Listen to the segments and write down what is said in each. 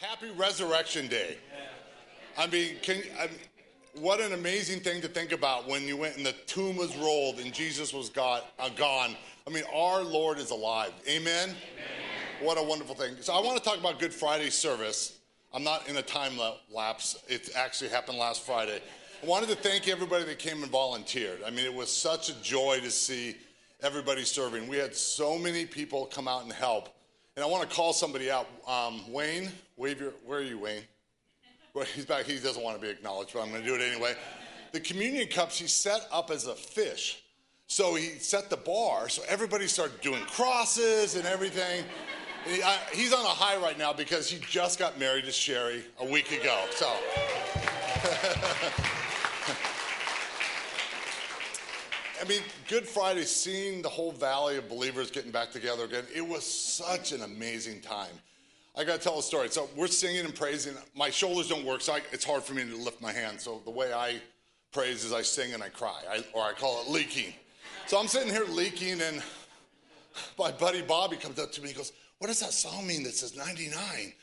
Happy Resurrection Day. I mean, can, I mean, what an amazing thing to think about when you went and the tomb was rolled and Jesus was got, uh, gone. I mean, our Lord is alive. Amen? Amen? What a wonderful thing. So, I want to talk about Good Friday service. I'm not in a time lapse, it actually happened last Friday. I wanted to thank everybody that came and volunteered. I mean, it was such a joy to see everybody serving. We had so many people come out and help. And I want to call somebody out. Um, Wayne, wave your, where are you, Wayne? Well, he's back. He doesn't want to be acknowledged, but I'm going to do it anyway. The communion cups he set up as a fish. So he set the bar, so everybody started doing crosses and everything. He, I, he's on a high right now because he just got married to Sherry a week ago. So. I mean, Good Friday, seeing the whole valley of believers getting back together again, it was such an amazing time. I got to tell a story. So we're singing and praising. My shoulders don't work, so I, it's hard for me to lift my hand. So the way I praise is I sing and I cry, I, or I call it leaking. So I'm sitting here leaking, and my buddy Bobby comes up to me. He goes, "What does that song mean that says 99?"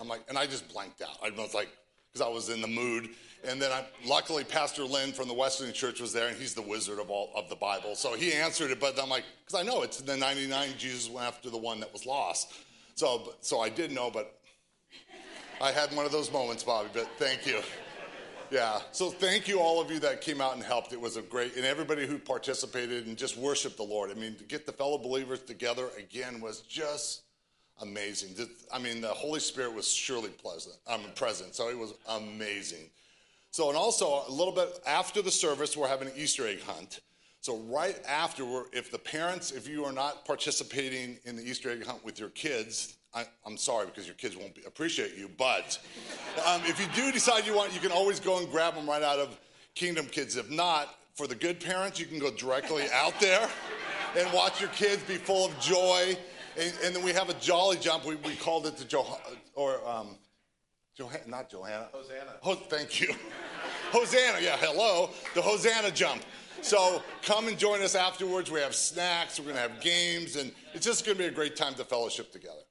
I'm like, and I just blanked out. I was like, because I was in the mood. And then I, luckily, Pastor Lynn from the Wesleyan Church was there, and he's the wizard of all of the Bible. So he answered it, but I'm like, because I know it's the 99. Jesus went after the one that was lost. So, so I did know, but I had one of those moments, Bobby. But thank you. Yeah. So thank you, all of you that came out and helped. It was a great, and everybody who participated and just worshiped the Lord. I mean, to get the fellow believers together again was just amazing. I mean, the Holy Spirit was surely pleasant. I'm um, present, so it was amazing. So, and also a little bit after the service, we're having an Easter egg hunt. So, right after, if the parents, if you are not participating in the Easter egg hunt with your kids, I, am sorry because your kids won't be, appreciate you. But um, if you do decide you want, you can always go and grab them right out of Kingdom Kids. If not, for the good parents, you can go directly out there and watch your kids be full of joy. And, and then we have a jolly jump. We, we called it the Jo, or um, Johanna, not Johanna. Hosanna. Ho- thank you. Hosanna, yeah, hello. The Hosanna jump. So come and join us afterwards. We have snacks, we're going to have games, and it's just going to be a great time to fellowship together.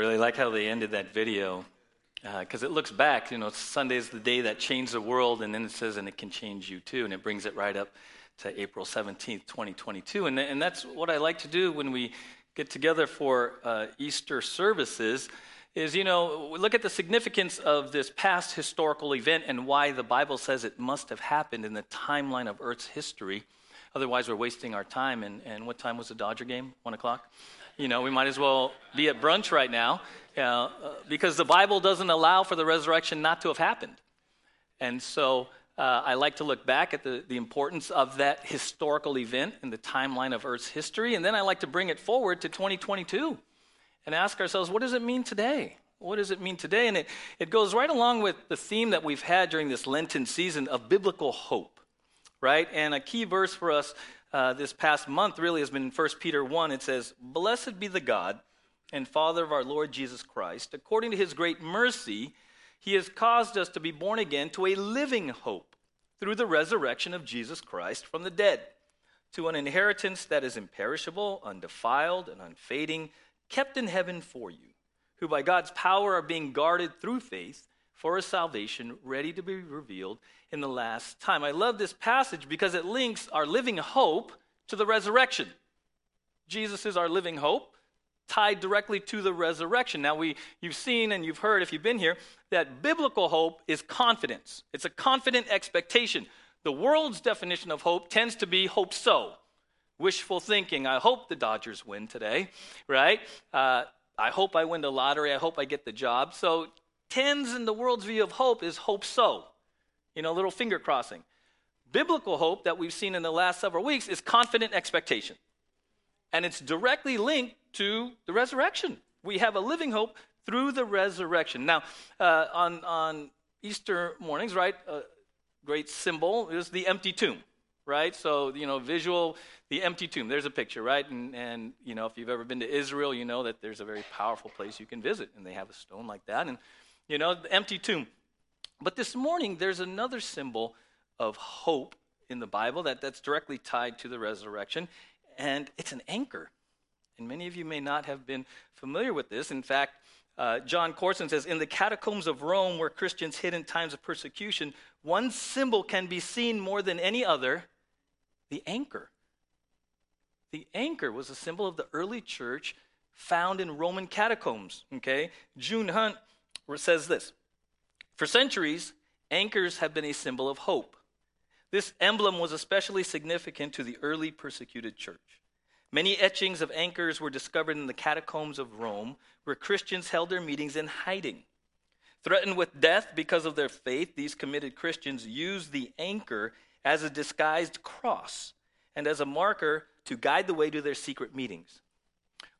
Really like how they ended that video because uh, it looks back. You know, Sunday is the day that changed the world, and then it says, and it can change you too. And it brings it right up to April 17th, 2022. And, and that's what I like to do when we get together for uh, Easter services is, you know, look at the significance of this past historical event and why the Bible says it must have happened in the timeline of Earth's history. Otherwise, we're wasting our time. And, and what time was the Dodger game? One o'clock? You know, we might as well be at brunch right now uh, because the Bible doesn't allow for the resurrection not to have happened. And so uh, I like to look back at the, the importance of that historical event in the timeline of Earth's history. And then I like to bring it forward to 2022 and ask ourselves, what does it mean today? What does it mean today? And it, it goes right along with the theme that we've had during this Lenten season of biblical hope, right? And a key verse for us uh, this past month really has been in 1 Peter 1. It says, Blessed be the God and Father of our Lord Jesus Christ. According to his great mercy, he has caused us to be born again to a living hope through the resurrection of Jesus Christ from the dead, to an inheritance that is imperishable, undefiled, and unfading, kept in heaven for you, who by God's power are being guarded through faith for a salvation ready to be revealed in the last time. I love this passage because it links our living hope to the resurrection. Jesus is our living hope tied directly to the resurrection. Now we you've seen and you've heard if you've been here that biblical hope is confidence. It's a confident expectation. The world's definition of hope tends to be hope so. Wishful thinking. I hope the Dodgers win today, right? Uh, I hope I win the lottery. I hope I get the job. So, tens in the world's view of hope is hope so you know, little finger crossing. Biblical hope that we've seen in the last several weeks is confident expectation. And it's directly linked to the resurrection. We have a living hope through the resurrection. Now, uh, on, on Easter mornings, right, a great symbol is the empty tomb, right? So, you know, visual, the empty tomb. There's a picture, right? And, and, you know, if you've ever been to Israel, you know that there's a very powerful place you can visit, and they have a stone like that. And, you know, the empty tomb. But this morning, there's another symbol of hope in the Bible that, that's directly tied to the resurrection, and it's an anchor. And many of you may not have been familiar with this. In fact, uh, Jon Courson says In the catacombs of Rome, where Christians hid in times of persecution, one symbol can be seen more than any other the anchor. The anchor was a symbol of the early church found in Roman catacombs. Okay? June Hunt says this for centuries, anchors have been a symbol of hope. This emblem was especially significant to the early persecuted church. Many etchings of anchors were discovered in the catacombs of Rome, where Christians held their meetings in hiding. Threatened with death because of their faith, these committed Christians used the anchor as a disguised cross and as a marker to guide the way to their secret meetings.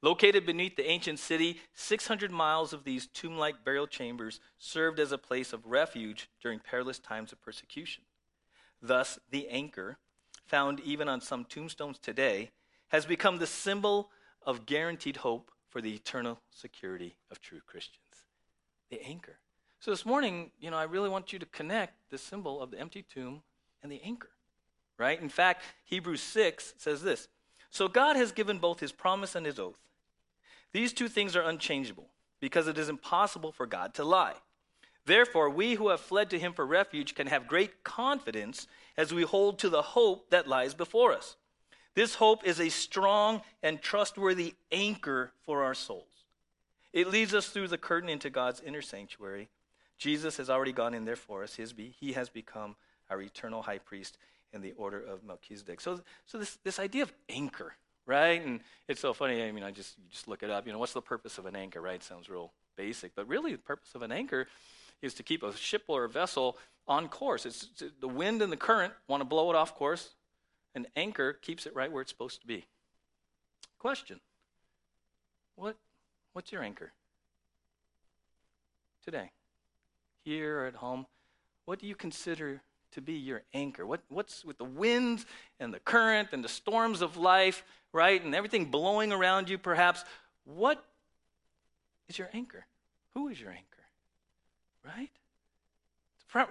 Located beneath the ancient city, 600 miles of these tomb like burial chambers served as a place of refuge during perilous times of persecution. Thus, the anchor, found even on some tombstones today, has become the symbol of guaranteed hope for the eternal security of true Christians. The anchor. So this morning, you know, I really want you to connect the symbol of the empty tomb and the anchor, right? In fact, Hebrews 6 says this So God has given both his promise and his oath. These two things are unchangeable because it is impossible for God to lie. Therefore, we who have fled to him for refuge can have great confidence as we hold to the hope that lies before us. This hope is a strong and trustworthy anchor for our souls. It leads us through the curtain into God's inner sanctuary. Jesus has already gone in there for us. He has become our eternal high priest in the order of Melchizedek. So, so this, this idea of anchor, right? And it's so funny. I mean, I just just look it up. You know, what's the purpose of an anchor, right? Sounds real basic, but really, the purpose of an anchor is to keep a ship or a vessel on course. It's, it's the wind and the current want to blow it off course. An anchor keeps it right where it's supposed to be. Question: What what's your anchor today? Here at home, what do you consider to be your anchor? What, what's with the winds and the current and the storms of life, right? And everything blowing around you, perhaps. What is your anchor? Who is your anchor? Right?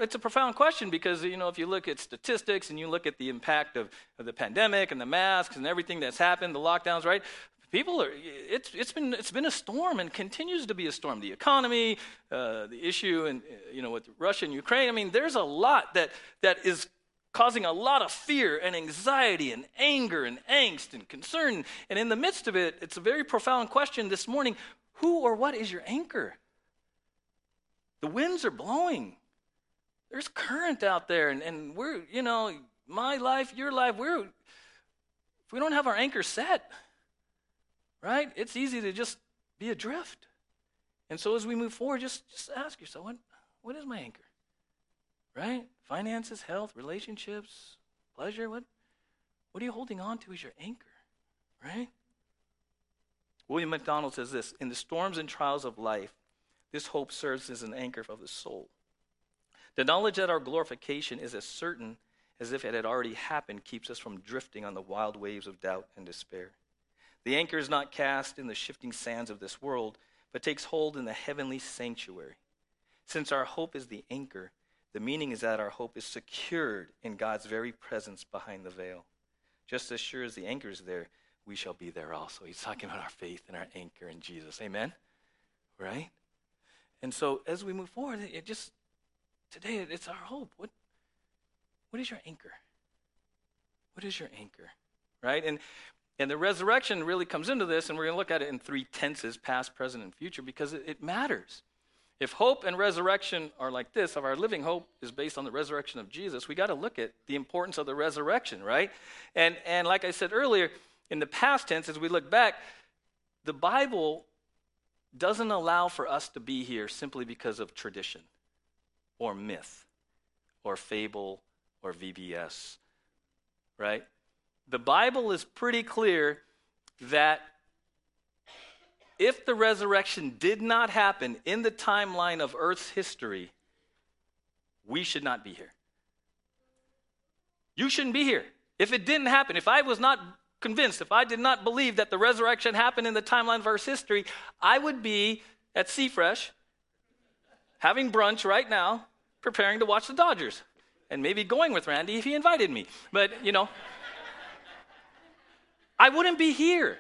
It's a profound question because, you know, if you look at statistics and you look at the impact of, of the pandemic and the masks and everything that's happened, the lockdowns, right? People are, it's, it's, been, it's been a storm and continues to be a storm. The economy, uh, the issue and, you know, with Russia and Ukraine. I mean, there's a lot that, that is causing a lot of fear and anxiety and anger and angst and concern. And in the midst of it, it's a very profound question this morning who or what is your anchor? The winds are blowing. There's current out there, and, and we're, you know, my life, your life, we're, if we don't have our anchor set, right, it's easy to just be adrift. And so as we move forward, just, just ask yourself, what, what is my anchor? Right? Finances, health, relationships, pleasure, what, what are you holding on to as your anchor? Right? William MacDonald says this In the storms and trials of life, this hope serves as an anchor of the soul. The knowledge that our glorification is as certain as if it had already happened keeps us from drifting on the wild waves of doubt and despair. The anchor is not cast in the shifting sands of this world, but takes hold in the heavenly sanctuary. Since our hope is the anchor, the meaning is that our hope is secured in God's very presence behind the veil. Just as sure as the anchor is there, we shall be there also. He's talking about our faith and our anchor in Jesus. Amen? Right? And so as we move forward, it just today it's our hope. What what is your anchor? What is your anchor? Right? And and the resurrection really comes into this, and we're going to look at it in three tenses past, present, and future because it, it matters. If hope and resurrection are like this, if our living hope is based on the resurrection of Jesus, we got to look at the importance of the resurrection, right? And and like I said earlier, in the past tense, as we look back, the Bible doesn't allow for us to be here simply because of tradition or myth or fable or VBS, right? The Bible is pretty clear that if the resurrection did not happen in the timeline of Earth's history, we should not be here. You shouldn't be here. If it didn't happen, if I was not convinced, if I did not believe that the resurrection happened in the timeline of Earth's history, I would be at Seafresh having brunch right now, preparing to watch the Dodgers and maybe going with Randy if he invited me. But, you know, I wouldn't be here.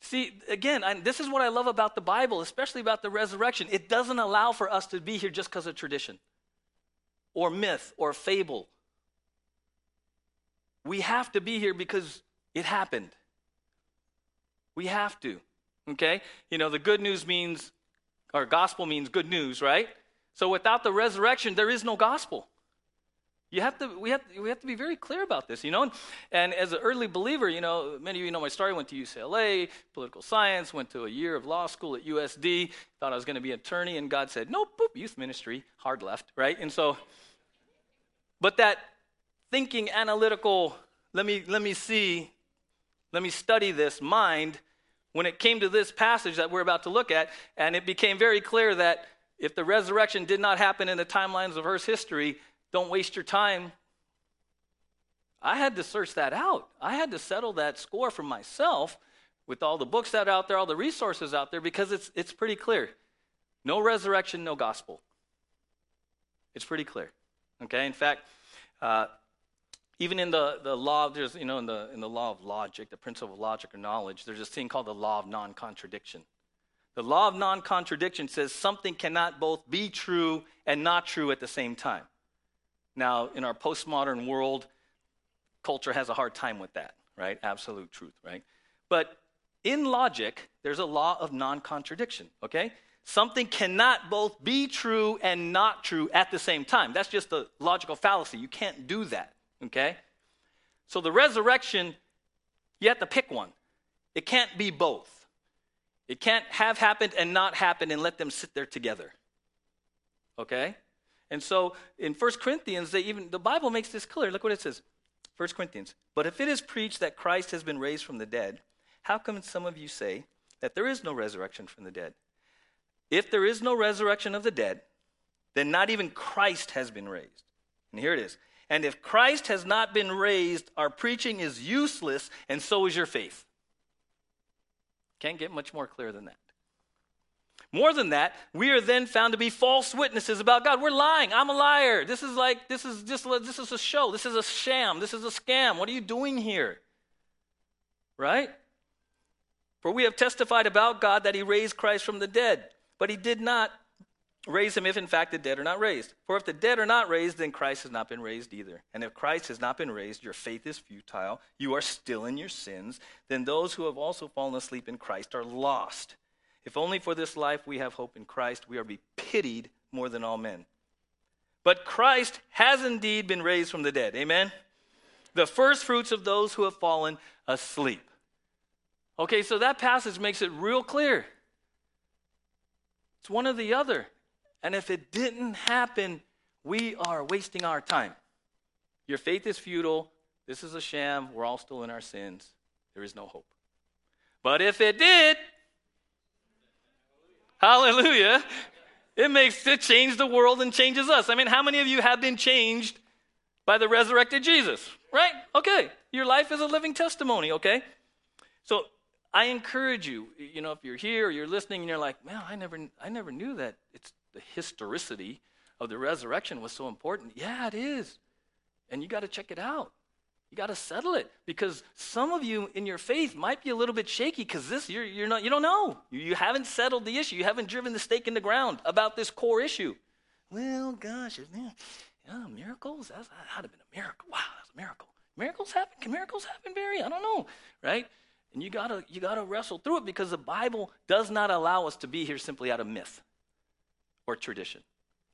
See, again, I, this is what I love about the Bible, especially about the resurrection. It doesn't allow for us to be here just because of tradition or myth or fable. We have to be here because it happened. We have to. Okay? You know, the good news means, or gospel means good news, right? So without the resurrection, there is no gospel. You have to, we, have, we have to be very clear about this, you know? And as an early believer, you know, many of you know my story. Went to UCLA, political science, went to a year of law school at USD, thought I was going to be an attorney, and God said, nope, boop, youth ministry, hard left, right? And so, but that thinking, analytical, let me, let me see, let me study this mind, when it came to this passage that we're about to look at, and it became very clear that if the resurrection did not happen in the timelines of Earth's history, don't waste your time. I had to search that out. I had to settle that score for myself with all the books that are out there, all the resources out there, because it's, it's pretty clear. No resurrection, no gospel. It's pretty clear. Okay? In fact, uh, even in the, the law, there's, you know, in the, in the law of logic, the principle of logic or knowledge, there's this thing called the law of non contradiction. The law of non contradiction says something cannot both be true and not true at the same time. Now, in our postmodern world, culture has a hard time with that, right? Absolute truth, right? But in logic, there's a law of non contradiction, okay? Something cannot both be true and not true at the same time. That's just a logical fallacy. You can't do that, okay? So the resurrection, you have to pick one. It can't be both. It can't have happened and not happened and let them sit there together. Okay? And so in 1 Corinthians, they even the Bible makes this clear. Look what it says. 1 Corinthians. But if it is preached that Christ has been raised from the dead, how come some of you say that there is no resurrection from the dead? If there is no resurrection of the dead, then not even Christ has been raised. And here it is. And if Christ has not been raised, our preaching is useless, and so is your faith. Can't get much more clear than that. More than that, we are then found to be false witnesses about God. We're lying. I'm a liar. This is like, this is just, this is a show. This is a sham. This is a scam. What are you doing here? Right? For we have testified about God that he raised Christ from the dead, but he did not raise him if in fact the dead are not raised. For if the dead are not raised, then Christ has not been raised either. And if Christ has not been raised, your faith is futile, you are still in your sins, then those who have also fallen asleep in Christ are lost. If only for this life we have hope in Christ, we are be pitied more than all men. But Christ has indeed been raised from the dead. Amen? The first fruits of those who have fallen asleep. Okay, so that passage makes it real clear. It's one or the other. And if it didn't happen, we are wasting our time. Your faith is futile. This is a sham. We're all still in our sins. There is no hope. But if it did, hallelujah, it makes it change the world and changes us. I mean, how many of you have been changed by the resurrected Jesus? Right? Okay. Your life is a living testimony, okay? So I encourage you, you know, if you're here or you're listening and you're like, man, I never, I never knew that it's the historicity of the resurrection was so important. Yeah, it is. And you got to check it out. You got to settle it because some of you in your faith might be a little bit shaky because this you're, you're not you don't know you, you haven't settled the issue you haven't driven the stake in the ground about this core issue. Well, gosh, man, yeah, miracles that's, that had to have been a miracle. Wow, that's a miracle. Miracles happen? Can miracles happen, Barry? I don't know, right? And you gotta you gotta wrestle through it because the Bible does not allow us to be here simply out of myth or tradition.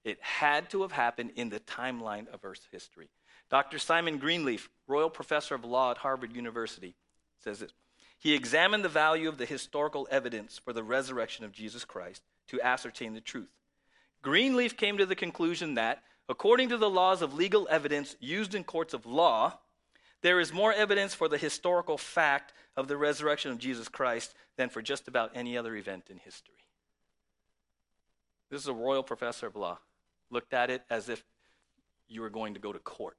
It had to have happened in the timeline of Earth's history. Dr. Simon Greenleaf, Royall Professor of Law at Harvard University, says it. He examined the value of the historical evidence for the resurrection of Jesus Christ to ascertain the truth. Greenleaf came to the conclusion that, according to the laws of legal evidence used in courts of law, there is more evidence for the historical fact of the resurrection of Jesus Christ than for just about any other event in history. This is a royal professor of law. Looked at it as if you were going to go to court.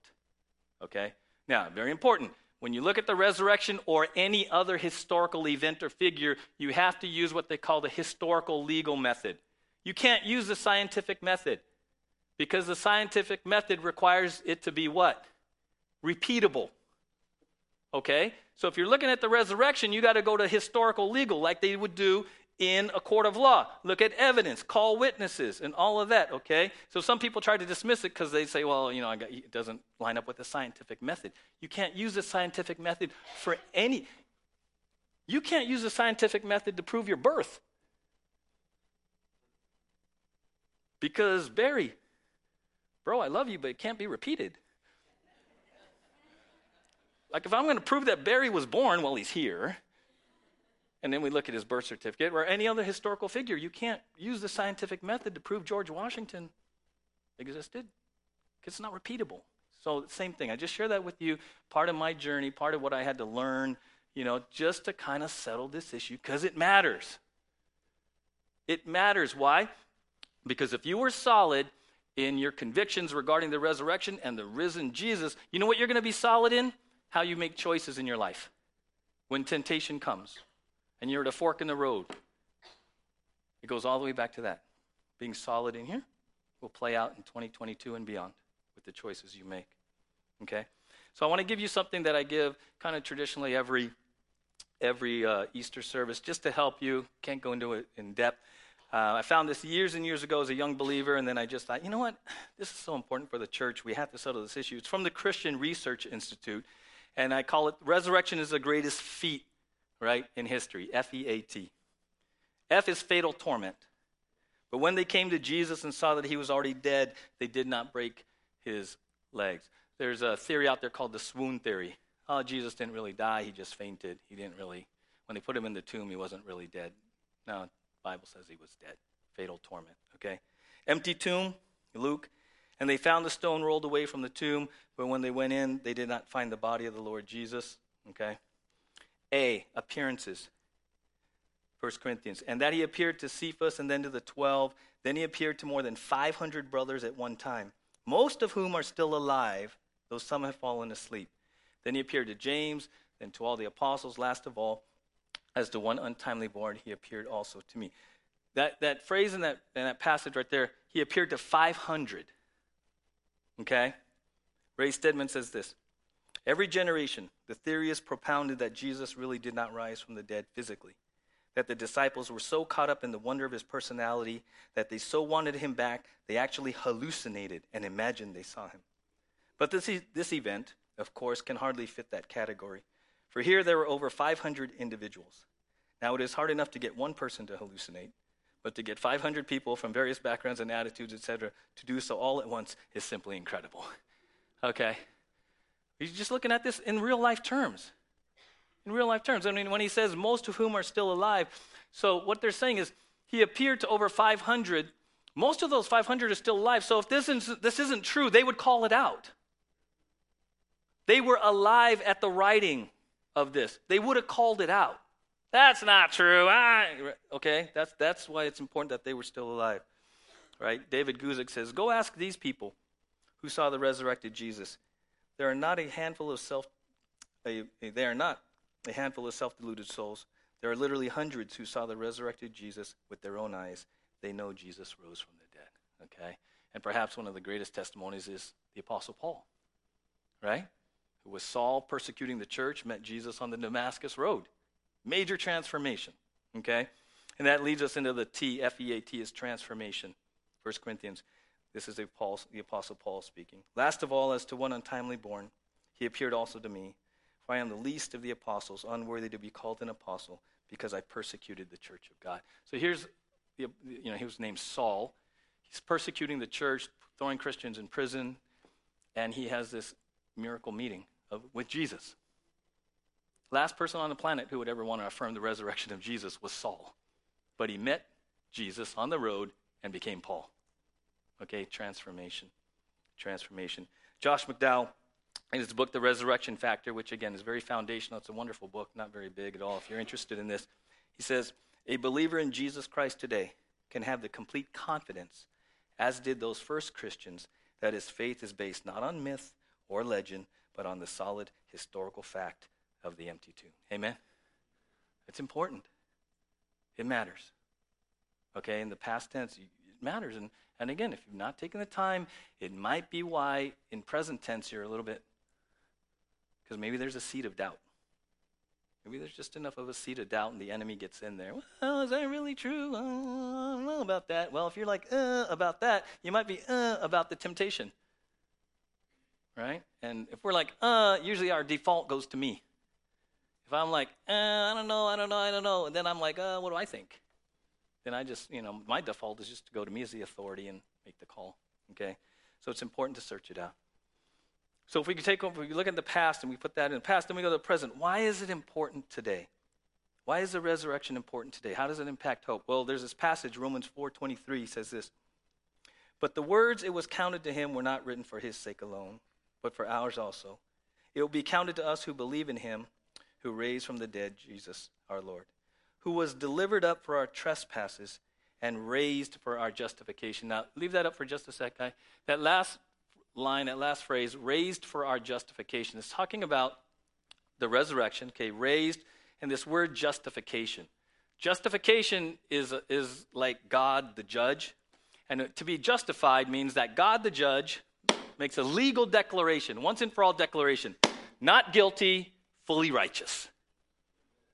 Okay? Now, very important. When you look at the resurrection or any other historical event or figure, you have to use what they call the historical legal method. You can't use the scientific method because the scientific method requires it to be what? Repeatable. Okay? So if you're looking at the resurrection, you got to go to historical legal like they would do in a court of law. Look at evidence, call witnesses, and all of that, okay? So some people try to dismiss it because they say, well, you know, got, it doesn't line up with the scientific method. You can't use the scientific method for any. You can't use the scientific method to prove your birth. Because, Barry, bro, I love you, but it can't be repeated. Like, if I'm going to prove that Barry was born while he's here, and then we look at his birth certificate or any other historical figure. You can't use the scientific method to prove George Washington existed because it's not repeatable. So, same thing. I just share that with you. Part of my journey, part of what I had to learn, you know, just to kind of settle this issue because it matters. It matters. Why? Because if you were solid in your convictions regarding the resurrection and the risen Jesus, you know what you're going to be solid in? How you make choices in your life when temptation comes and you're at a fork in the road. It goes all the way back to that. Being solid in here will play out in 2022 and beyond with the choices you make. Okay? So I want to give you something that I give kind of traditionally every every uh, Easter service just to help you. Can't go into it in depth. Uh, I found this years and years ago as a young believer, and then I just thought, you know what? This is so important for the church. We have to settle this issue. It's from the Christian Research Institute, and I call it Resurrection is the Greatest Feat right, in history F E A T. F is fatal torment. But when they came to Jesus and saw that he was already dead, they did not break his legs. There's a theory out there called the swoon theory. Oh, Jesus didn't really die, he just fainted. He didn't really, when they put him in the tomb, he wasn't really dead. No, the Bible says he was dead. Fatal torment, okay? Empty tomb, Luke. And they found the stone rolled away from the tomb, but when they went in, they did not find the body of the Lord Jesus, okay? A, appearances. 1 Corinthians. And that he appeared to Cephas and then to the 12. Then he appeared to more than 500 brothers at one time, most of whom are still alive, though some have fallen asleep. Then he appeared to James, then to all the apostles. Last of all, as to one untimely born, he appeared also to me. That, that phrase in that, in that passage right there, he appeared to 500. Okay? Ray Stedman says this Every generation, the theory is propounded that Jesus really did not rise from the dead physically. that the disciples were so caught up in the wonder of his personality that they so wanted him back, they actually hallucinated and imagined they saw him. But this, this event, of course, can hardly fit that category. For here there were over 500 individuals. Now, it is hard enough to get one person to hallucinate, but to get 500 people from various backgrounds and attitudes, etc., to do so all at once is simply incredible. Okay? You're just looking at this in real life terms. In real life terms. I mean, when he says most of whom are still alive, so what they're saying is he appeared to over 500. Most of those 500 are still alive. So if this isn't, this isn't true, they would call it out. They were alive at the writing of this, they would have called it out. That's not true. I, okay, that's, that's why it's important that they were still alive. Right? David Guzik says, Go ask these people who saw the resurrected Jesus. There are not a handful of self, a, a, they are not a handful of self deluded souls. There are literally hundreds who saw the resurrected Jesus with their own eyes. They know Jesus rose from the dead. Okay? And perhaps one of the greatest testimonies is the Apostle Paul, right? Who was Saul persecuting the church, met Jesus on the Damascus Road. Major transformation. Okay? And that leads us into the T, F E A T is transformation. 1 Corinthians. This is the Apostle Paul speaking. Last of all, as to one untimely born, he appeared also to me. For I am the least of the apostles, unworthy to be called an apostle, because I persecuted the church of God. So here's, the, you know, he was named Saul. He's persecuting the church, throwing Christians in prison, and he has this miracle meeting of, with Jesus. Last person on the planet who would ever want to affirm the resurrection of Jesus was Saul. But he met Jesus on the road and became Paul. Okay, transformation. Transformation. Josh McDowell, in his book, The Resurrection Factor, which again is very foundational, it's a wonderful book, not very big at all. If you're interested in this, he says, A believer in Jesus Christ today can have the complete confidence, as did those first Christians, that his faith is based not on myth or legend, but on the solid historical fact of the empty tomb. Amen? It's important. It matters. Okay, in the past tense, matters. And, and again, if you've not taken the time, it might be why in present tense you're a little bit, because maybe there's a seed of doubt. Maybe there's just enough of a seed of doubt and the enemy gets in there. Well, is that really true? Uh, I don't know about that. Well, if you're like, uh, about that, you might be, uh, about the temptation. Right? And if we're like, uh, usually our default goes to me. If I'm like, eh, I don't know, I don't know, I don't know, and then I'm like, uh, what do I think? Then I just, you know, my default is just to go to me as the authority and make the call. Okay? So it's important to search it out. So if we could take over, we look at the past and we put that in the past, then we go to the present. Why is it important today? Why is the resurrection important today? How does it impact hope? Well, there's this passage, Romans 4:23 says this. But the words it was counted to him were not written for his sake alone, but for ours also. It will be counted to us who believe in him who raised from the dead Jesus our Lord, who was delivered up for our trespasses and raised for our justification. Now, leave that up for just a sec, guy. That last line, that last phrase, raised for our justification, is talking about the resurrection, okay, raised, and this word justification. Justification is, is like God the judge. And to be justified means that God the judge makes a legal declaration, once and for all declaration, not guilty, fully righteous.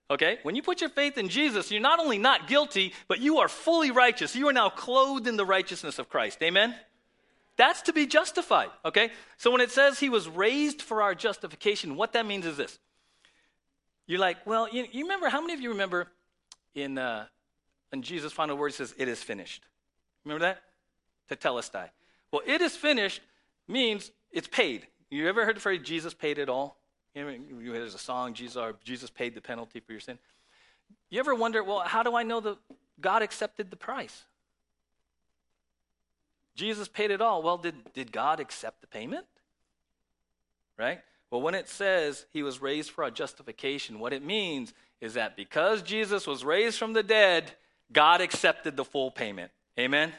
Okay? When you put your faith in Jesus, you're not only not guilty, but you are fully righteous. You are now clothed in the righteousness of Christ. Amen? That's to be justified. Okay? So when it says he was raised for our justification, what that means is this. You're like, well, you, you remember, how many of you remember in, uh, in Jesus' final word, says, it is finished? Remember that? Tetelestai. Well, it is finished means it's paid. You ever heard the phrase, Jesus paid it all? There's a song, Jesus, Jesus paid the penalty for your sin. You ever wonder, well, how do I know that God accepted the price? Jesus paid it all. Well, did, did God accept the payment? Right? Well, when it says he was raised for our justification, what it means is that because Jesus was raised from the dead, God accepted the full payment. Amen?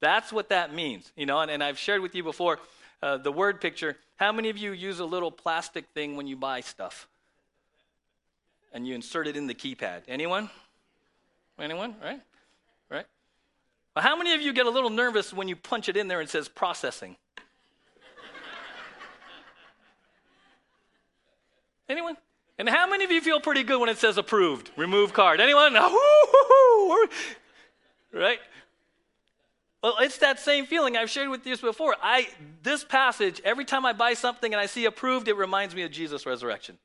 That's what that means. You know, and, and I've shared with you before uh, the word picture. How many of you use a little plastic thing when you buy stuff? And you insert it in the keypad. Anyone? Anyone? Right? Right? Well, how many of you get a little nervous when you punch it in there and it says processing? Anyone? And how many of you feel pretty good when it says approved? Remove card. Anyone? Right? Well, it's that same feeling I've shared with you before. I this passage, every time I buy something and I see approved, it reminds me of Jesus' resurrection.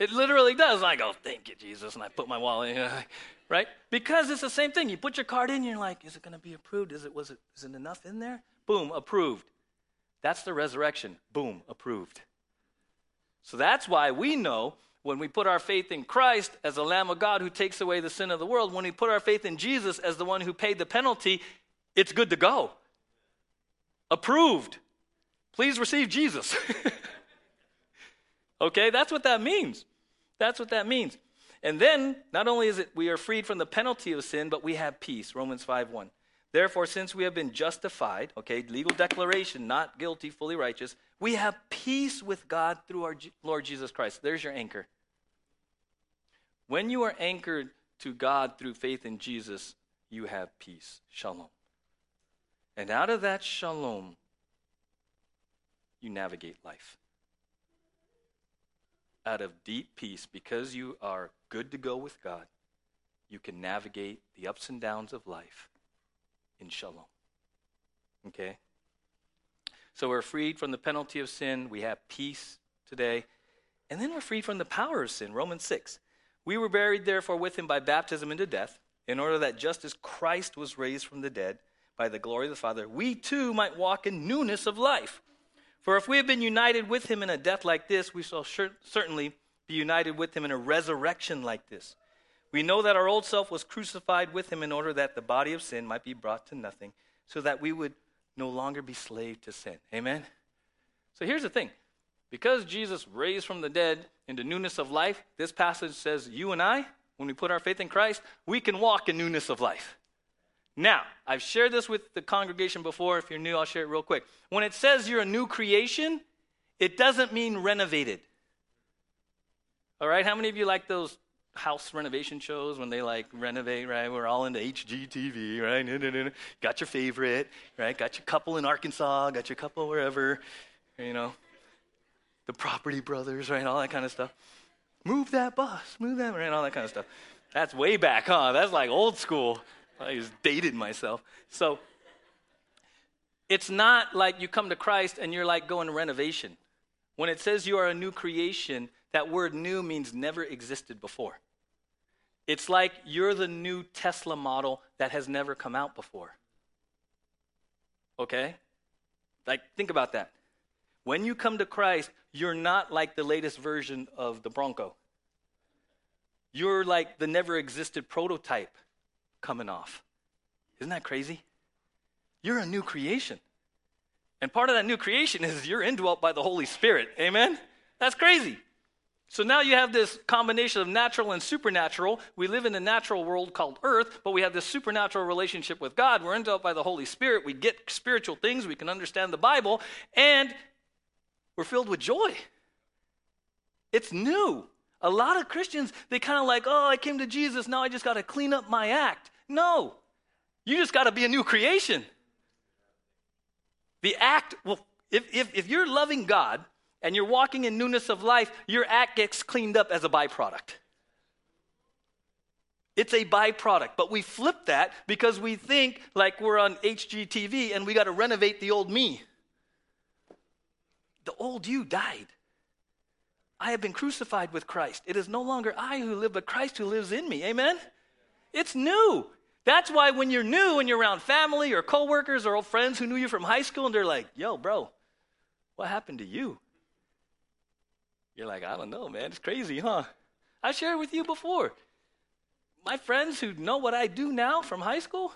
It literally does. I go, thank you, Jesus, and I put my wallet in, right? Because it's the same thing. You put your card in, you're like, is it going to be approved? Is it was it is it enough in there? Boom, approved. That's the resurrection. Boom, approved. So that's why we know when we put our faith in Christ as the Lamb of God who takes away the sin of the world, when we put our faith in Jesus as the one who paid the penalty, it's good to go. Approved. Please receive Jesus. okay, that's what that means. That's what that means. And then, not only is it we are freed from the penalty of sin, but we have peace. Romans 5 1. Therefore, since we have been justified, okay, legal declaration, not guilty, fully righteous, we have peace with God through our Lord Jesus Christ. There's your anchor. When you are anchored to God through faith in Jesus, you have peace. Shalom. And out of that shalom, you navigate life. Out of deep peace, because you are good to go with God, you can navigate the ups and downs of life in shalom. Okay? So we're freed from the penalty of sin. We have peace today. And then we're freed from the power of sin. Romans 6. We were buried, therefore, with him by baptism into death, in order that just as Christ was raised from the dead by the glory of the Father, we too might walk in newness of life. For if we have been united with him in a death like this, we shall certainly be united with him in a resurrection like this. We know that our old self was crucified with him in order that the body of sin might be brought to nothing, so that we would no longer be slave to sin. Amen? So here's the thing because Jesus raised from the dead into newness of life, this passage says you and I, when we put our faith in Christ, we can walk in newness of life. Now, I've shared this with the congregation before. If you're new, I'll share it real quick. When it says you're a new creation, it doesn't mean renovated. All right? How many of you like those house renovation shows when they like renovate, right? We're all into HGTV, right? Got your favorite, right? Got your couple in Arkansas, got your couple wherever, you know, the Property Brothers, right? All that kind of stuff. Move that bus, move that, right? All that kind of stuff. That's way back, huh? That's like old school. I just dated myself. So it's not like you come to Christ and you're like going to renovation. When it says you are a new creation, that word new means never existed before. It's like you're the new Tesla model that has never come out before. Okay? Like, think about that. When you come to Christ, you're not like the latest version of the Bronco. You're like the never existed prototype coming off. Isn't that crazy? You're a new creation. And part of that new creation is you're indwelt by the Holy Spirit. Amen? That's crazy. So now you have this combination of natural and supernatural. We live in a natural world called earth, but we have this supernatural relationship with God. We're indwelt by the Holy Spirit. We get spiritual things. We can understand the Bible, and we're filled with joy. It's new. A lot of Christians, they kind of like, oh, I came to Jesus. Now I just got to clean up my act. No, you just got to be a new creation. The act, well, if, if, if you're loving God, and you're walking in newness of life, your act gets cleaned up as a byproduct. It's a byproduct, but we flip that because we think like we're on HGTV and we got to renovate the old me. The old you died. I have been crucified with Christ. It is no longer I who live, but Christ who lives in me. Amen? It's new. That's why when you're new and you're around family or coworkers or old friends who knew you from high school and they're like, yo, bro, what happened to you? You're like, I don't know, man. It's crazy, huh? I shared with you before. My friends who know what I do now from high school,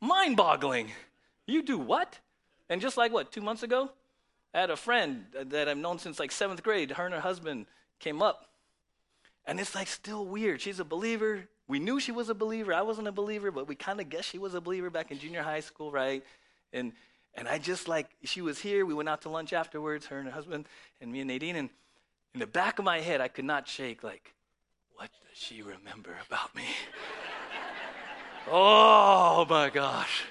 mind boggling. You do what? And just like what, two months ago? I had a friend that I've known since like seventh grade. Her and her husband came up. And it's like still weird. She's a believer. We knew she was a believer. I wasn't a believer, but we kind of guessed she was a believer back in junior high school, right? And and I just like, she was here. We went out to lunch afterwards, her and her husband, and me and Nadine. And in the back of my head, I could not shake, like, what does she remember about me? oh my gosh.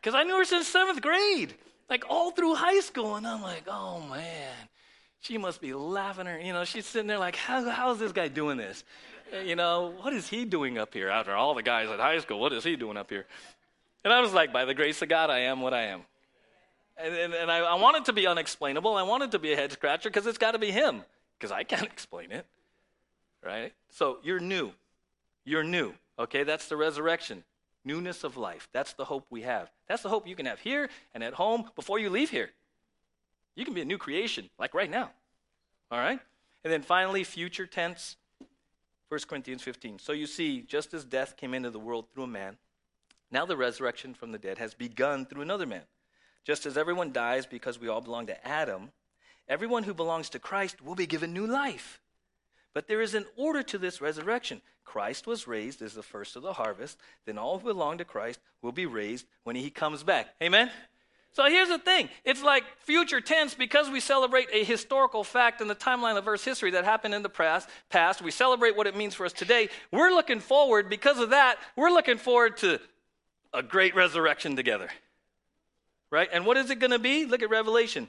Because I knew her since seventh grade, like all through high school. And I'm like, oh man, she must be laughing her. You know, she's sitting there like, how, how is this guy doing this? You know, what is he doing up here? After all the guys at high school, what is he doing up here? And I was like, by the grace of God, I am what I am. And, and, and I, I want it to be unexplainable. I want it to be a head scratcher because it's got to be him because I can't explain it. Right? So you're new. You're new. Okay? That's the resurrection. Newness of life. That's the hope we have. That's the hope you can have here and at home before you leave here. You can be a new creation, like right now. All right? And then finally, future tense, 1 Corinthians 15. So you see, just as death came into the world through a man, now the resurrection from the dead has begun through another man. Just as everyone dies because we all belong to Adam, everyone who belongs to Christ will be given new life. But there is an order to this resurrection. Christ was raised as the first of the harvest, then all who belong to Christ will be raised when he comes back. Amen? So here's the thing it's like future tense because we celebrate a historical fact in the timeline of Earth's history that happened in the past. Past, we celebrate what it means for us today. We're looking forward because of that. We're looking forward to a great resurrection together, right? And what is it going to be? Look at Revelation.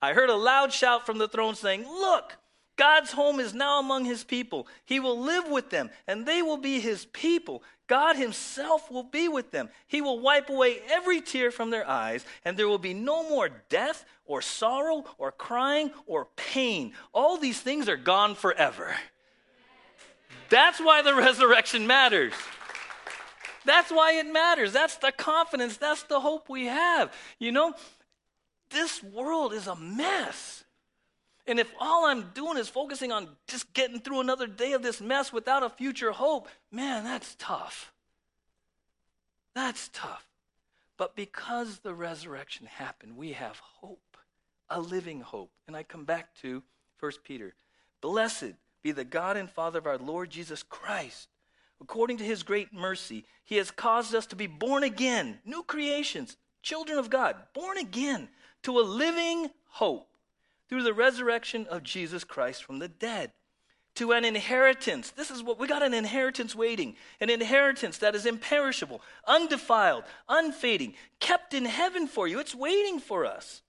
I heard a loud shout from the throne saying, "Look!" God's home is now among his people. He will live with them, and they will be his people. God himself will be with them. He will wipe away every tear from their eyes, and there will be no more death, or sorrow, or crying, or pain. All these things are gone forever. That's why the resurrection matters. That's why it matters. That's the confidence. That's the hope we have. You know, this world is a mess. And if all I'm doing is focusing on just getting through another day of this mess without a future hope, man, that's tough. That's tough. But because the resurrection happened, we have hope, a living hope. And I come back to 1 Peter. Blessed be the God and Father of our Lord Jesus Christ. According to his great mercy, he has caused us to be born again, new creations, children of God, born again to a living hope through the resurrection of Jesus Christ from the dead to an inheritance. This is what we got an inheritance waiting, an inheritance that is imperishable, undefiled, unfading, kept in heaven for you. It's waiting for us,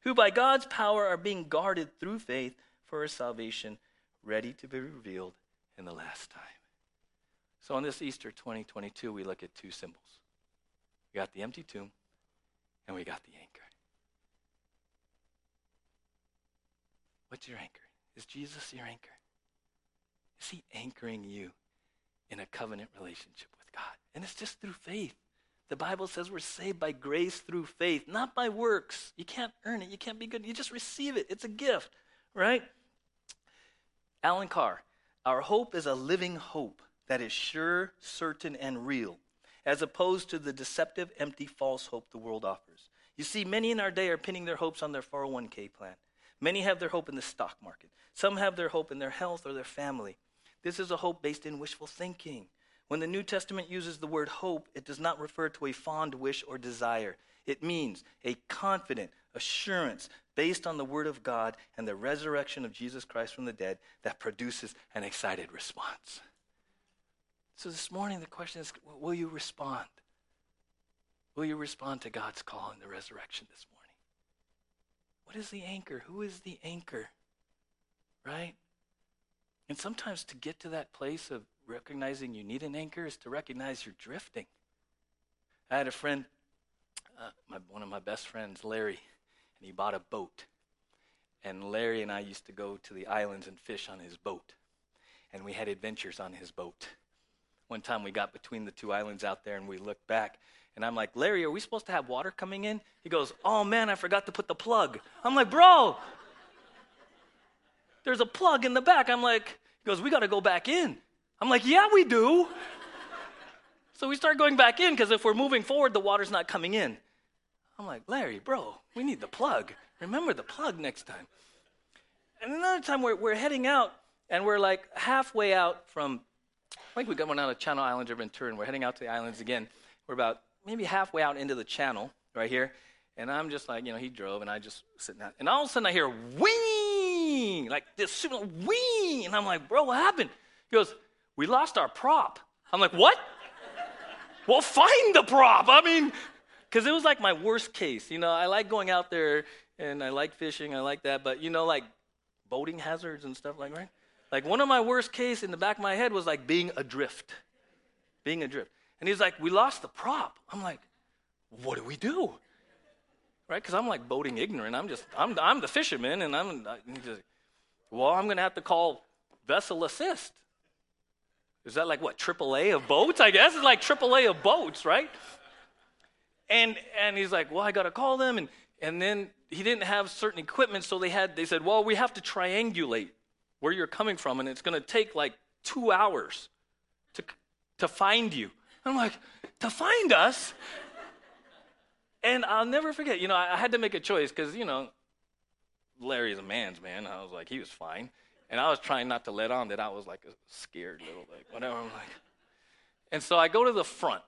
who by God's power are being guarded through faith for a salvation ready to be revealed in the last time. So on this Easter 2022, we look at two symbols. We got the empty tomb and we got the anchor. What's your anchor? Is Jesus your anchor? Is he anchoring you in a covenant relationship with God? And it's just through faith. The Bible says we're saved by grace through faith, not by works. You can't earn it. You can't be good. You just receive it. It's a gift, right? Alan Carr, our hope is a living hope that is sure, certain, and real, as opposed to the deceptive, empty, false hope the world offers. You see, many in our day are pinning their hopes on their 401k plan. Many have their hope in the stock market. Some have their hope in their health or their family. This is a hope based in wishful thinking. When the New Testament uses the word hope, it does not refer to a fond wish or desire. It means a confident assurance based on the Word of God and the resurrection of Jesus Christ from the dead that produces an excited response. So this morning, the question is will you respond? Will you respond to God's call in the resurrection this morning? What is the anchor? Who is the anchor? Right? And sometimes to get to that place of recognizing you need an anchor is to recognize you're drifting. I had a friend, uh, my, one of my best friends, Larry, and he bought a boat. And Larry and I used to go to the islands and fish on his boat. And we had adventures on his boat. One time we got between the two islands out there and we looked back and I'm like, Larry, are we supposed to have water coming in? He goes, Oh man, I forgot to put the plug. I'm like, Bro, there's a plug in the back. I'm like, He goes, We got to go back in. I'm like, Yeah, we do. so we start going back in because if we're moving forward, the water's not coming in. I'm like, Larry, bro, we need the plug. Remember the plug next time. And another time we're, we're heading out and we're like halfway out from, I think we got one out of Channel Islands or Ventura and we're heading out to the islands again. We're about maybe halfway out into the channel right here. And I'm just like, you know, he drove and I just sitting out. And all of a sudden I hear wing, like this super wing. And I'm like, bro, what happened? He goes, we lost our prop. I'm like, what? well, find the prop. I mean, because it was like my worst case. You know, I like going out there and I like fishing, I like that. But, you know, like boating hazards and stuff like right. Like one of my worst case in the back of my head was like being adrift, being adrift. And he's like, "We lost the prop." I'm like, "What do we do?" Right? Because I'm like boating ignorant. I'm just I'm I'm the fisherman, and I'm just, well, I'm gonna have to call vessel assist. Is that like what AAA of boats? I guess it's like AAA of boats, right? And and he's like, well, I gotta call them, and and then he didn't have certain equipment, so they had they said, well, we have to triangulate where you're coming from, and it's gonna take like two hours to to find you. I'm like, to find us? And I'll never forget, you know, I, had to make a choice because, you know, Larry is a man's man. I was like, he was fine. And I was trying not to let on that I was like a scared little, like, whatever. I'm like, and so I go to the front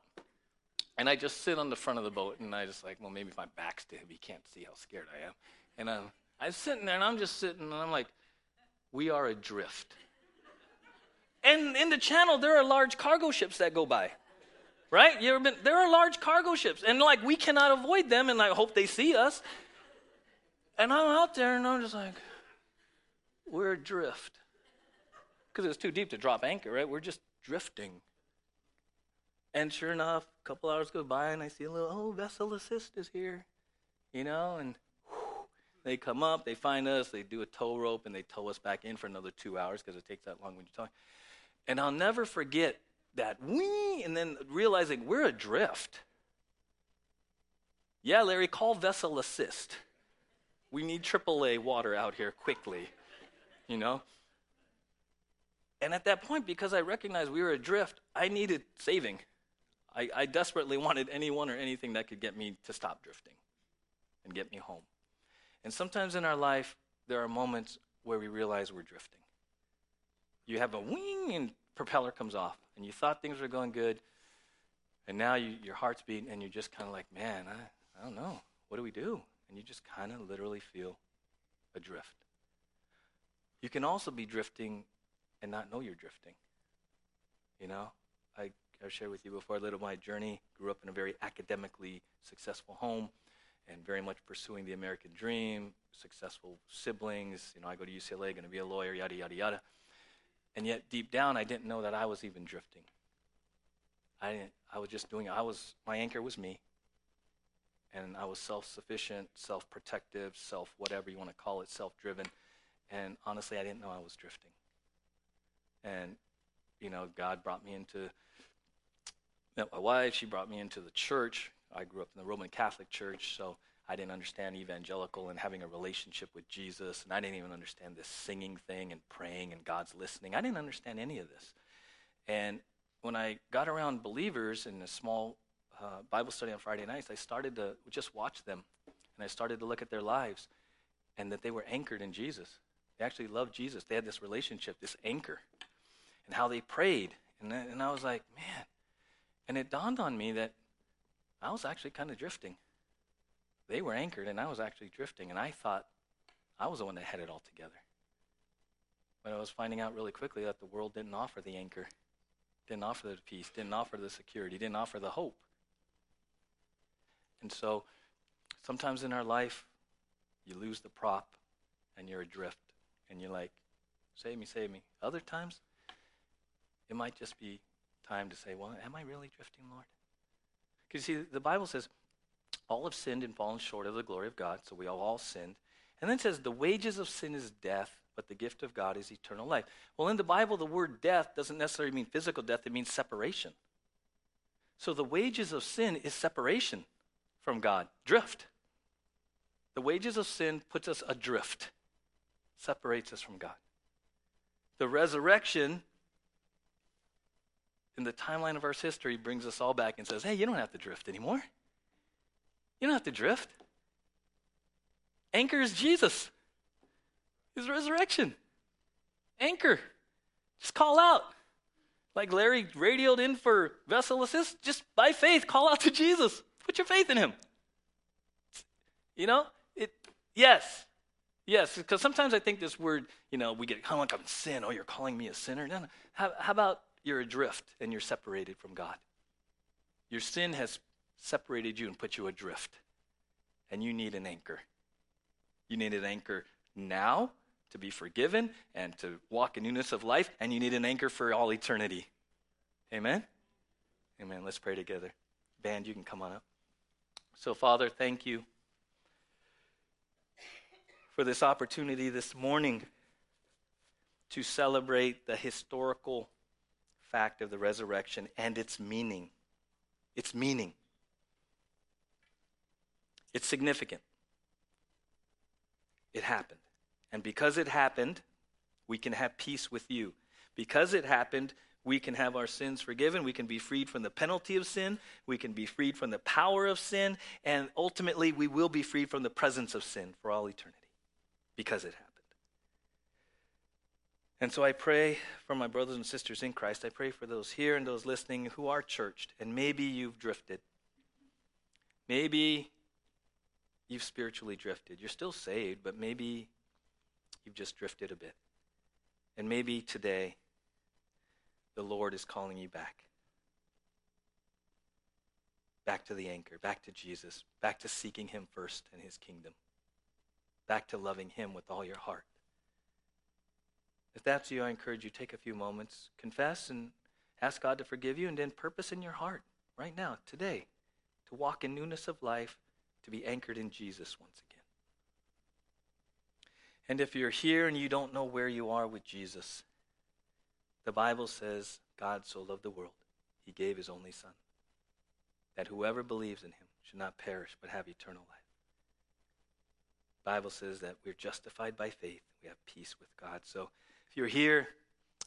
and I just sit on the front of the boat and I just like, well, maybe if my back's to him, he can't see how scared I am. And I'm, I'm sitting there and I'm just sitting and I'm like, we are adrift. And in the channel, there are large cargo ships that go by. Right? You ever been? There are large cargo ships, and like we cannot avoid them, and I hope they see us. And I'm out there, and I'm just like, we're adrift. Because it's too deep to drop anchor, right? We're just drifting. And sure enough, a couple hours go by, and I see a little, oh, vessel assist is here, you know, and whew, they come up, they find us, they do a tow rope, and they tow us back in for another two hours because it takes that long when you talk. And I'll never forget that we, and then realizing we're adrift. Yeah, Larry, call vessel assist. We need AAA water out here quickly, you know? And at that point, because I recognized we were adrift, I needed saving. I, I desperately wanted anyone or anything that could get me to stop drifting and get me home. And sometimes in our life, there are moments where we realize we're drifting. You have a wing and propeller comes off, and you thought things were going good, and now you, your heart's beating, and you're just kind of like, man, I, I don't know. What do we do? And you just kind of literally feel adrift. You can also be drifting and not know you're drifting. You know, I, I've shared with you before a little my journey. Grew up in a very academically successful home and very much pursuing the American dream, successful siblings. You know, I go to UCLA, going to be a lawyer, yada, yada, yada. And yet, deep down, I didn't know that I was even drifting. I didn't. I was just doing. I was. My anchor was me. And I was self-sufficient, self-protective, self whatever you want to call it, self-driven. And honestly, I didn't know I was drifting. And you know, God brought me into. Met my wife. She brought me into the church. I grew up in the Roman Catholic Church, so I didn't understand evangelical and having a relationship with Jesus, and I didn't even understand this singing thing and praying and God's listening. I didn't understand any of this. And when I got around believers in a small uh, Bible study on Friday nights, I started to just watch them, and I started to look at their lives, and that they were anchored in Jesus. They actually loved Jesus. They had this relationship, this anchor, and how they prayed. And, and I was like, man. And it dawned on me that I was actually kind of drifting. They were anchored, and I was actually drifting, and I thought I was the one that had it all together. But I was finding out really quickly that the world didn't offer the anchor, didn't offer the peace, didn't offer the security, didn't offer the hope. And so sometimes in our life, you lose the prop and you're adrift, and you're like, save me, save me. Other times, it might just be time to say, well, am I really drifting, Lord? Because you see, the Bible says, all have sinned and fallen short of the glory of God, so we all, all sinned. And then it says, the wages of sin is death, but the gift of God is eternal life. Well, in the Bible, the word death doesn't necessarily mean physical death, it means separation. So the wages of sin is separation from God, drift. The wages of sin puts us adrift, separates us from God. The resurrection in the timeline of our history brings us all back and says, hey, you don't have to drift anymore. You don't have to drift. Anchor is Jesus, His resurrection. Anchor. Just call out. Like Larry radioed in for vessel assist, just by faith, call out to Jesus. Put your faith in Him. You know, it. Yes, yes. Because sometimes I think this word, you know, we get of like I'm sin. Oh, you're calling me a sinner. No, no. How, how about you're adrift and you're separated from God? Your sin has separated you and put you adrift. And you need an anchor. You need an anchor now to be forgiven and to walk in newness of life, and you need an anchor for all eternity. Amen? Amen. Let's pray together. Band, you can come on up. So, Father, thank you for this opportunity this morning to celebrate the historical fact of the resurrection and its meaning. Its meaning. It's significant. It happened. And because it happened, we can have peace with you. Because it happened, we can have our sins forgiven. We can be freed from the penalty of sin. We can be freed from the power of sin. And ultimately, we will be freed from the presence of sin for all eternity because it happened. And so I pray for my brothers and sisters in Christ. I pray for those here and those listening who are churched, and maybe you've drifted. Maybe you've spiritually drifted. You're still saved, but maybe you've just drifted a bit. And maybe today the Lord is calling you back. Back to the anchor, back to Jesus, back to seeking Him first and His kingdom, back to loving Him with all your heart. If that's you, I encourage you take a few moments, confess and ask God to forgive you, and then purpose in your heart right now, today, to walk in newness of life, to be anchored in Jesus once again. And if you're here and you don't know where you are with Jesus, the Bible says God so loved the world, he gave his only Son, that whoever believes in him should not perish but have eternal life. The Bible says that we're justified by faith, we have peace with God. So if you're here,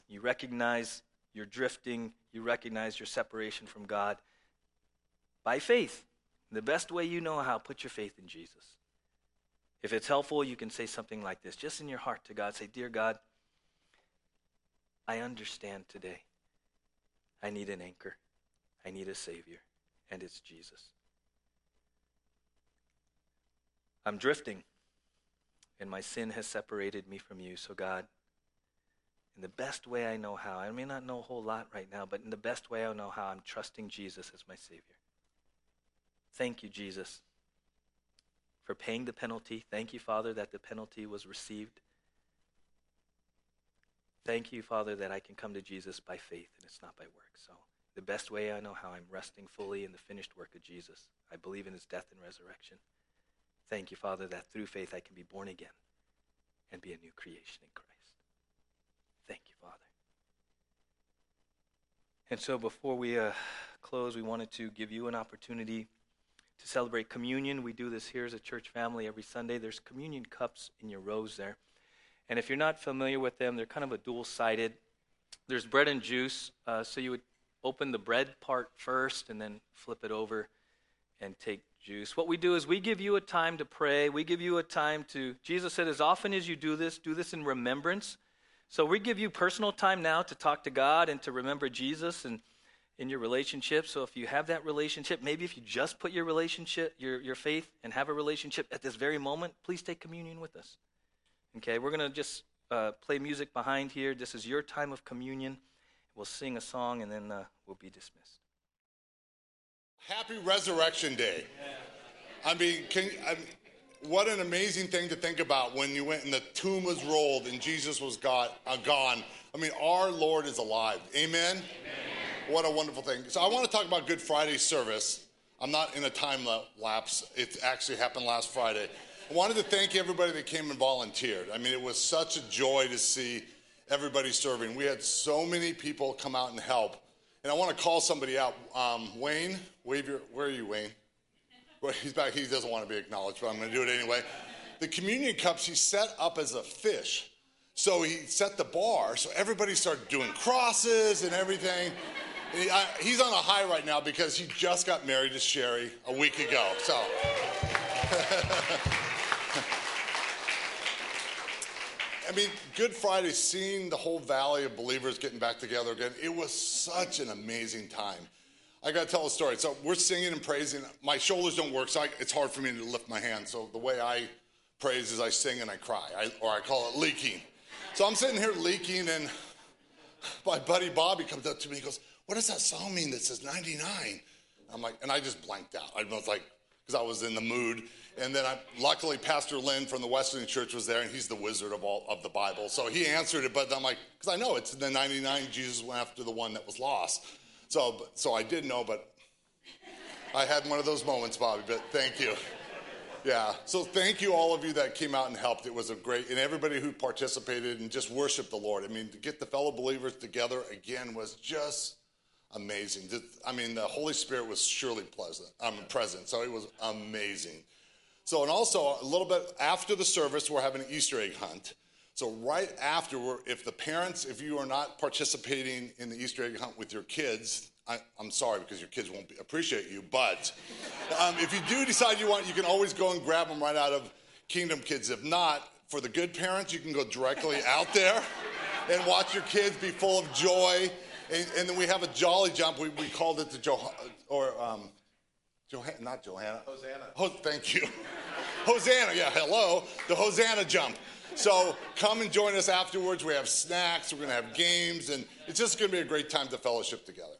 you recognize you're drifting, you recognize your separation from God, by faith, the best way you know how, put your faith in Jesus. If it's helpful, you can say something like this, just in your heart to God. Say, Dear God, I understand today. I need an anchor. I need a Savior, and it's Jesus. I'm drifting, and my sin has separated me from you. So, God, in the best way I know how, I may not know a whole lot right now, but in the best way I know how, I'm trusting Jesus as my Savior. Thank you, Jesus, for paying the penalty. Thank you, Father, that the penalty was received. Thank you, Father, that I can come to Jesus by faith and it's not by work. So, the best way I know how I'm resting fully in the finished work of Jesus. I believe in his death and resurrection. Thank you, Father, that through faith I can be born again and be a new creation in Christ. Thank you, Father. And so, before we uh, close, we wanted to give you an opportunity to celebrate communion. We do this here as a church family every Sunday. There's communion cups in your rows there. And if you're not familiar with them, they're kind of a dual sided. There's bread and juice, uh, so you would open the bread part first and then flip it over and take juice. What we do is we give you a time to pray. We give you a time to, Jesus said, as often as you do this, do this in remembrance. So we give you personal time now to talk to God and to remember Jesus and in your relationship. So if you have that relationship, maybe if you just put your relationship, your, your faith, and have a relationship at this very moment, please take communion with us. Okay, we're going to just uh, play music behind here. This is your time of communion. We'll sing a song and then uh, we'll be dismissed. Happy Resurrection Day. I mean, can, I what an amazing thing to think about when you went and the tomb was rolled and Jesus was got, uh, gone. I mean, our Lord is alive. Amen? Amen? What a wonderful thing. So, I want to talk about Good Friday service. I'm not in a time lapse, it actually happened last Friday. I wanted to thank everybody that came and volunteered. I mean, it was such a joy to see everybody serving. We had so many people come out and help. And I want to call somebody out. Um, Wayne, wave your, where are you, Wayne? Well, he's back. He doesn't want to be acknowledged, but I'm going to do it anyway. The communion cups he set up as a fish. So he set the bar, so everybody started doing crosses and everything. He, he's on a high right now because he just got married to Sherry a week ago. So. I mean, Good Friday, seeing the whole valley of believers getting back together again, it was such an amazing time. I got to tell a story. So we're singing and praising. My shoulders don't work, so I, it's hard for me to lift my hands. So the way I praise is I sing and I cry, I, or I call it leaking. So I'm sitting here leaking, and my buddy Bobby comes up to me and goes, What does that song mean that says 99? I'm like, and I just blanked out. I was like, because I was in the mood. And then I, luckily, Pastor Lynn from the Wesleyan Church was there, and he's the wizard of all of the Bible. So he answered it, but I'm like, because I know it's the 99. Jesus went after the one that was lost. So, so I did know, but I had one of those moments, Bobby. But thank you. Yeah. So thank you, all of you that came out and helped. It was a great, and everybody who participated and just worshiped the Lord. I mean, to get the fellow believers together again was just amazing. I mean, the Holy Spirit was surely pleasant. I'm um, present, so it was amazing. So, and also a little bit after the service, we're having an Easter egg hunt. So, right after, if the parents, if you are not participating in the Easter egg hunt with your kids, I, am sorry because your kids won't be, appreciate you. But um, if you do decide you want, you can always go and grab them right out of Kingdom Kids. If not, for the good parents, you can go directly out there and watch your kids be full of joy. And, and then we have a jolly jump. We, we called it the Jo or um, Johanna, not Johanna. Hosanna. Thank you. Hosanna, yeah, hello. The Hosanna jump. So come and join us afterwards. We have snacks, we're going to have games, and it's just going to be a great time to fellowship together.